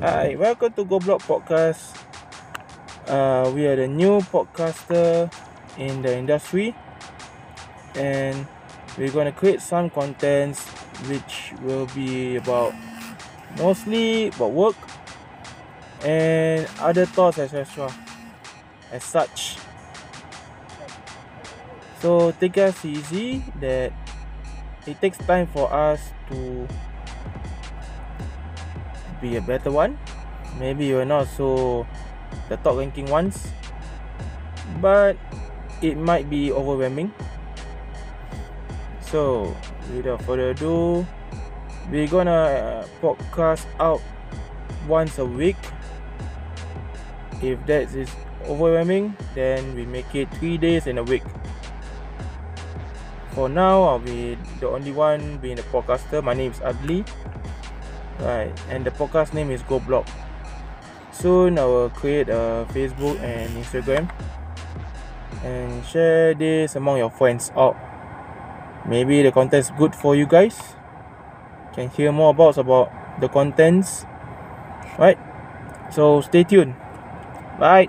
Hi, welcome to Go Block Podcast. Uh, we are the new podcaster in the industry, and we're gonna create some contents which will be about mostly about work and other thoughts etc. As such, so take us easy that it takes time for us to be a better one. Maybe you're not so the top ranking ones, but it might be overwhelming. So, without further ado, we're gonna uh, podcast out once a week. If that is overwhelming, then we make it three days in a week. For now, I'll be the only one being the podcaster. My name is Adli. Right, and the podcast name is Go Blog. Soon I will create a Facebook and Instagram and share this among your friends out. Maybe the content is good for you guys. Can hear more about about the contents. Right. So stay tuned. Bye.